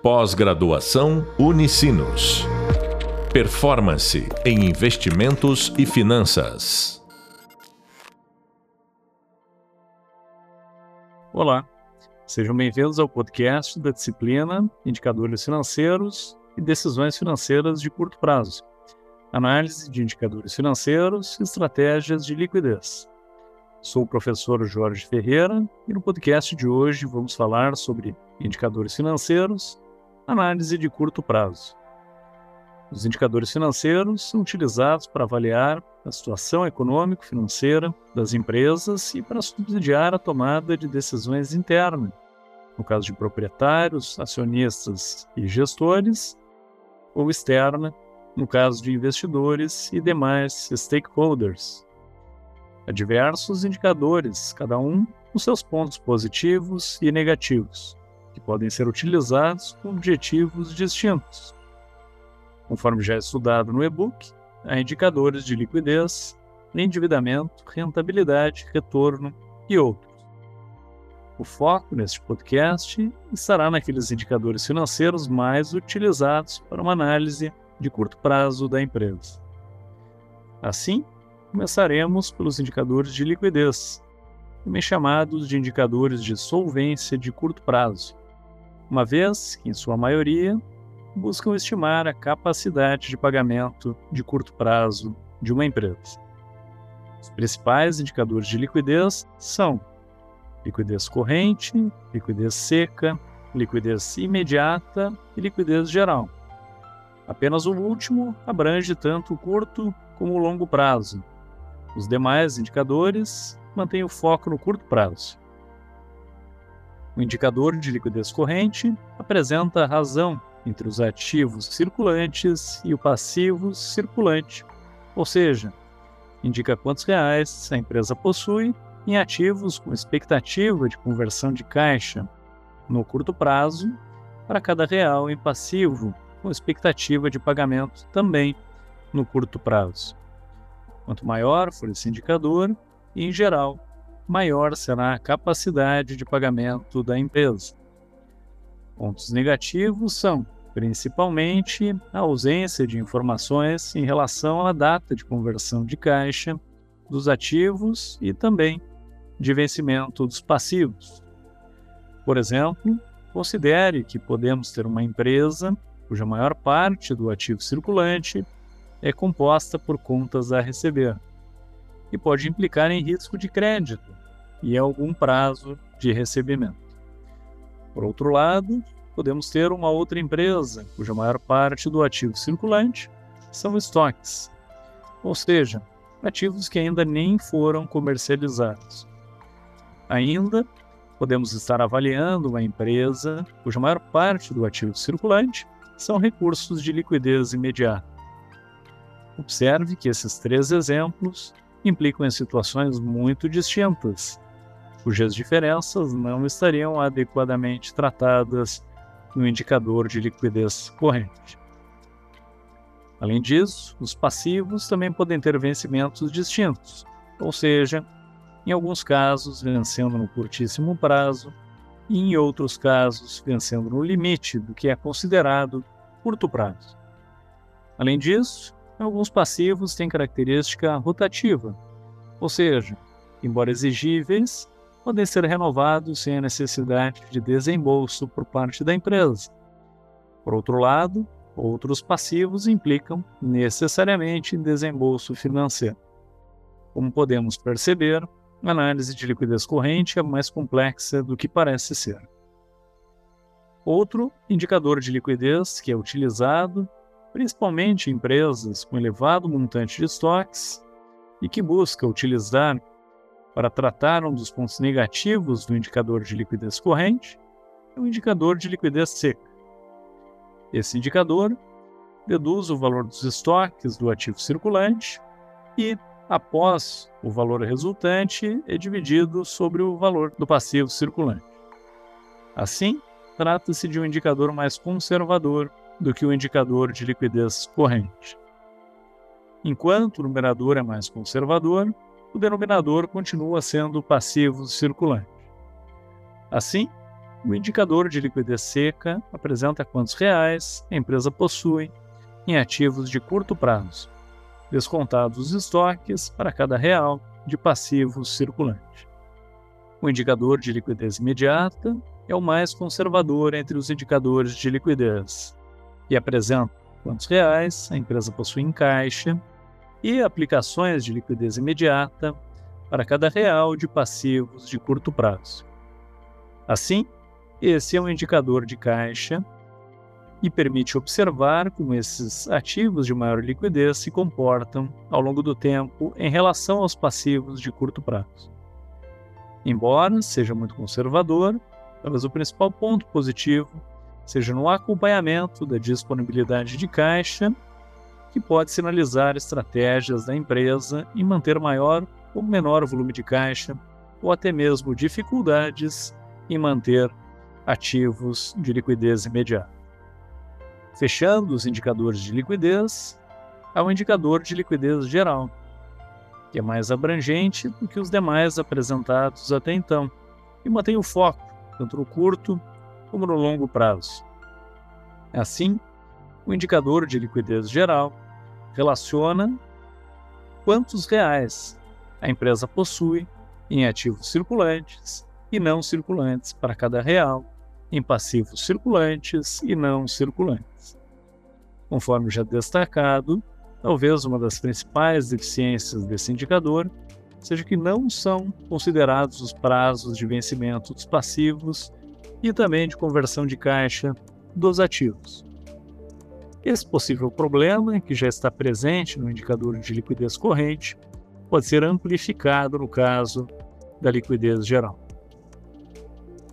Pós-graduação Unicinos. Performance em investimentos e finanças. Olá, sejam bem-vindos ao podcast da disciplina Indicadores Financeiros e Decisões Financeiras de Curto Prazo. Análise de indicadores financeiros e estratégias de liquidez. Sou o professor Jorge Ferreira e no podcast de hoje vamos falar sobre indicadores financeiros Análise de curto prazo. Os indicadores financeiros são utilizados para avaliar a situação econômico-financeira das empresas e para subsidiar a tomada de decisões internas, no caso de proprietários, acionistas e gestores, ou externa, no caso de investidores e demais stakeholders. Há diversos indicadores, cada um com seus pontos positivos e negativos que podem ser utilizados com objetivos distintos. Conforme já é estudado no e-book, há indicadores de liquidez, endividamento, rentabilidade, retorno e outros. O foco neste podcast estará naqueles indicadores financeiros mais utilizados para uma análise de curto prazo da empresa. Assim, começaremos pelos indicadores de liquidez, também chamados de indicadores de solvência de curto prazo, uma vez que, em sua maioria, buscam estimar a capacidade de pagamento de curto prazo de uma empresa. Os principais indicadores de liquidez são liquidez corrente, liquidez seca, liquidez imediata e liquidez geral. Apenas o último abrange tanto o curto como o longo prazo. Os demais indicadores mantêm o foco no curto prazo. O indicador de liquidez corrente apresenta a razão entre os ativos circulantes e o passivo circulante, ou seja, indica quantos reais a empresa possui em ativos com expectativa de conversão de caixa no curto prazo para cada real em passivo com expectativa de pagamento também no curto prazo. Quanto maior for esse indicador, em geral, maior será a capacidade de pagamento da empresa. Pontos negativos são, principalmente, a ausência de informações em relação à data de conversão de caixa dos ativos e também de vencimento dos passivos. Por exemplo, considere que podemos ter uma empresa cuja maior parte do ativo circulante é composta por contas a receber e pode implicar em risco de crédito e algum prazo de recebimento. Por outro lado, podemos ter uma outra empresa cuja maior parte do ativo circulante são estoques, ou seja, ativos que ainda nem foram comercializados. Ainda, podemos estar avaliando uma empresa cuja maior parte do ativo circulante são recursos de liquidez imediata. Observe que esses três exemplos implicam em situações muito distintas, cujas diferenças não estariam adequadamente tratadas no indicador de liquidez corrente. Além disso, os passivos também podem ter vencimentos distintos, ou seja, em alguns casos vencendo no curtíssimo prazo e em outros casos vencendo no limite do que é considerado curto prazo. Além disso, alguns passivos têm característica rotativa, ou seja, embora exigíveis, podem ser renovados sem a necessidade de desembolso por parte da empresa. Por outro lado, outros passivos implicam necessariamente desembolso financeiro. Como podemos perceber, a análise de liquidez corrente é mais complexa do que parece ser. Outro indicador de liquidez que é utilizado principalmente em empresas com elevado montante de estoques e que busca utilizar para tratar um dos pontos negativos do indicador de liquidez corrente é o indicador de liquidez seca. Esse indicador deduz o valor dos estoques do ativo circulante e, após o valor resultante, é dividido sobre o valor do passivo circulante. Assim, trata-se de um indicador mais conservador do que o indicador de liquidez corrente. Enquanto o numerador é mais conservador, o denominador continua sendo passivo circulante. Assim, o indicador de liquidez seca apresenta quantos reais a empresa possui em ativos de curto prazo, descontados os estoques para cada real de passivos circulante. O indicador de liquidez imediata é o mais conservador entre os indicadores de liquidez e apresenta quantos reais a empresa possui em caixa e aplicações de liquidez imediata para cada real de passivos de curto prazo. Assim, esse é um indicador de caixa e permite observar como esses ativos de maior liquidez se comportam ao longo do tempo em relação aos passivos de curto prazo. Embora seja muito conservador, talvez o principal ponto positivo seja no acompanhamento da disponibilidade de caixa, que pode sinalizar estratégias da empresa em manter maior ou menor volume de caixa, ou até mesmo dificuldades em manter ativos de liquidez imediata. Fechando os indicadores de liquidez, há um indicador de liquidez geral, que é mais abrangente do que os demais apresentados até então e mantém o foco tanto no curto como no longo prazo. Assim, o indicador de liquidez geral relaciona quantos reais a empresa possui em ativos circulantes e não circulantes para cada real, em passivos circulantes e não circulantes. Conforme já destacado, talvez uma das principais deficiências desse indicador seja que não são considerados os prazos de vencimento dos passivos e também de conversão de caixa dos ativos. Esse possível problema, que já está presente no indicador de liquidez corrente, pode ser amplificado no caso da liquidez geral.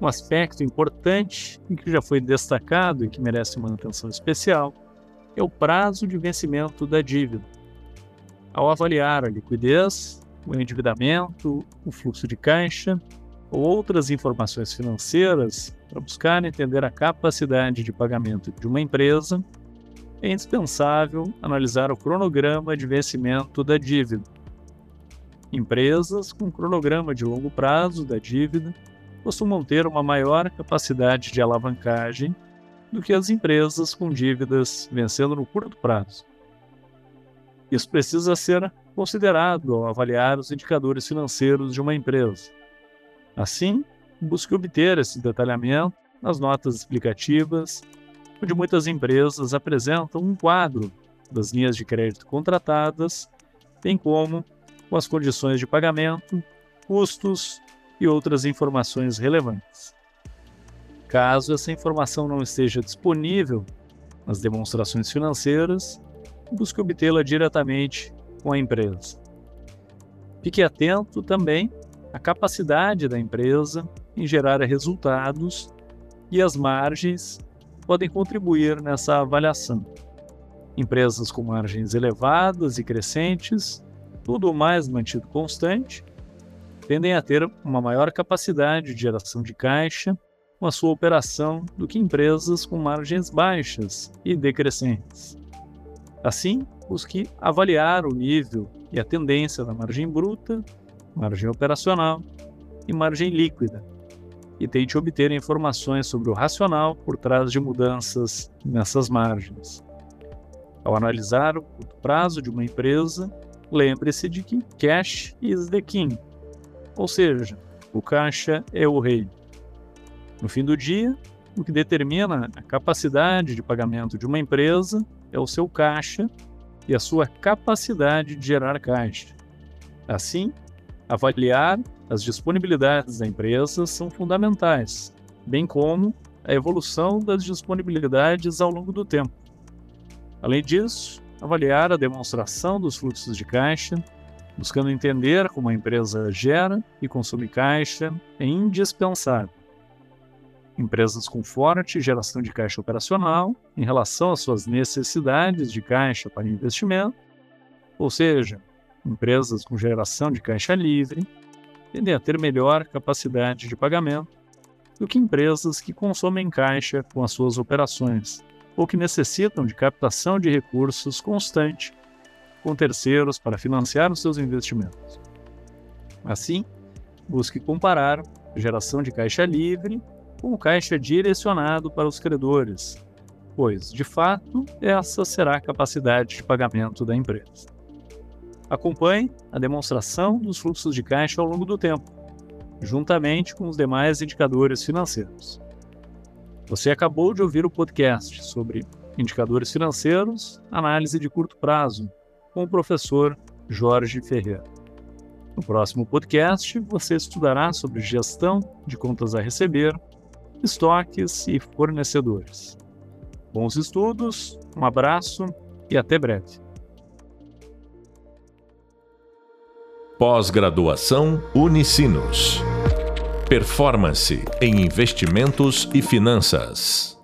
Um aspecto importante e que já foi destacado e que merece uma atenção especial é o prazo de vencimento da dívida. Ao avaliar a liquidez, o endividamento, o fluxo de caixa ou outras informações financeiras para buscar entender a capacidade de pagamento de uma empresa, é indispensável analisar o cronograma de vencimento da dívida. Empresas com cronograma de longo prazo da dívida costumam ter uma maior capacidade de alavancagem do que as empresas com dívidas vencendo no curto prazo. Isso precisa ser considerado ao avaliar os indicadores financeiros de uma empresa. Assim, busque obter esse detalhamento nas notas explicativas, onde muitas empresas apresentam um quadro das linhas de crédito contratadas, bem como com as condições de pagamento, custos e outras informações relevantes. Caso essa informação não esteja disponível nas demonstrações financeiras, busque obtê-la diretamente com a empresa. Fique atento também à capacidade da empresa em gerar resultados e as margens podem contribuir nessa avaliação. Empresas com margens elevadas e crescentes, tudo mais mantido constante, tendem a ter uma maior capacidade de geração de caixa com a sua operação do que empresas com margens baixas e decrescentes. Assim, busque avaliar o nível e a tendência da margem bruta, margem operacional e margem líquida, e tente obter informações sobre o racional por trás de mudanças nessas margens. Ao analisar o curto prazo de uma empresa, lembre-se de que cash is the king, ou seja, o caixa é o rei. No fim do dia, o que determina a capacidade de pagamento de uma empresa é o seu caixa e a sua capacidade de gerar caixa. Assim, avaliar as disponibilidades da empresa são fundamentais, bem como a evolução das disponibilidades ao longo do tempo. Além disso, avaliar a demonstração dos fluxos de caixa, buscando entender como a empresa gera e consome caixa, é indispensável. Empresas com forte geração de caixa operacional em relação às suas necessidades de caixa para investimento, ou seja, empresas com geração de caixa livre, tendem a ter melhor capacidade de pagamento do que empresas que consomem caixa com as suas operações ou que necessitam de captação de recursos constante com terceiros para financiar os seus investimentos. Assim, busque comparar geração de caixa livre com caixa direcionado para os credores, pois, de fato, essa será a capacidade de pagamento da empresa. Acompanhe a demonstração dos fluxos de caixa ao longo do tempo, juntamente com os demais indicadores financeiros. Você acabou de ouvir o podcast sobre indicadores financeiros, análise de curto prazo, com o professor Jorge Ferreira. No próximo podcast, você estudará sobre gestão de contas a receber, estoques e fornecedores. Bons estudos, um abraço e até breve. Pós-graduação Unicinos. Performance em investimentos e finanças.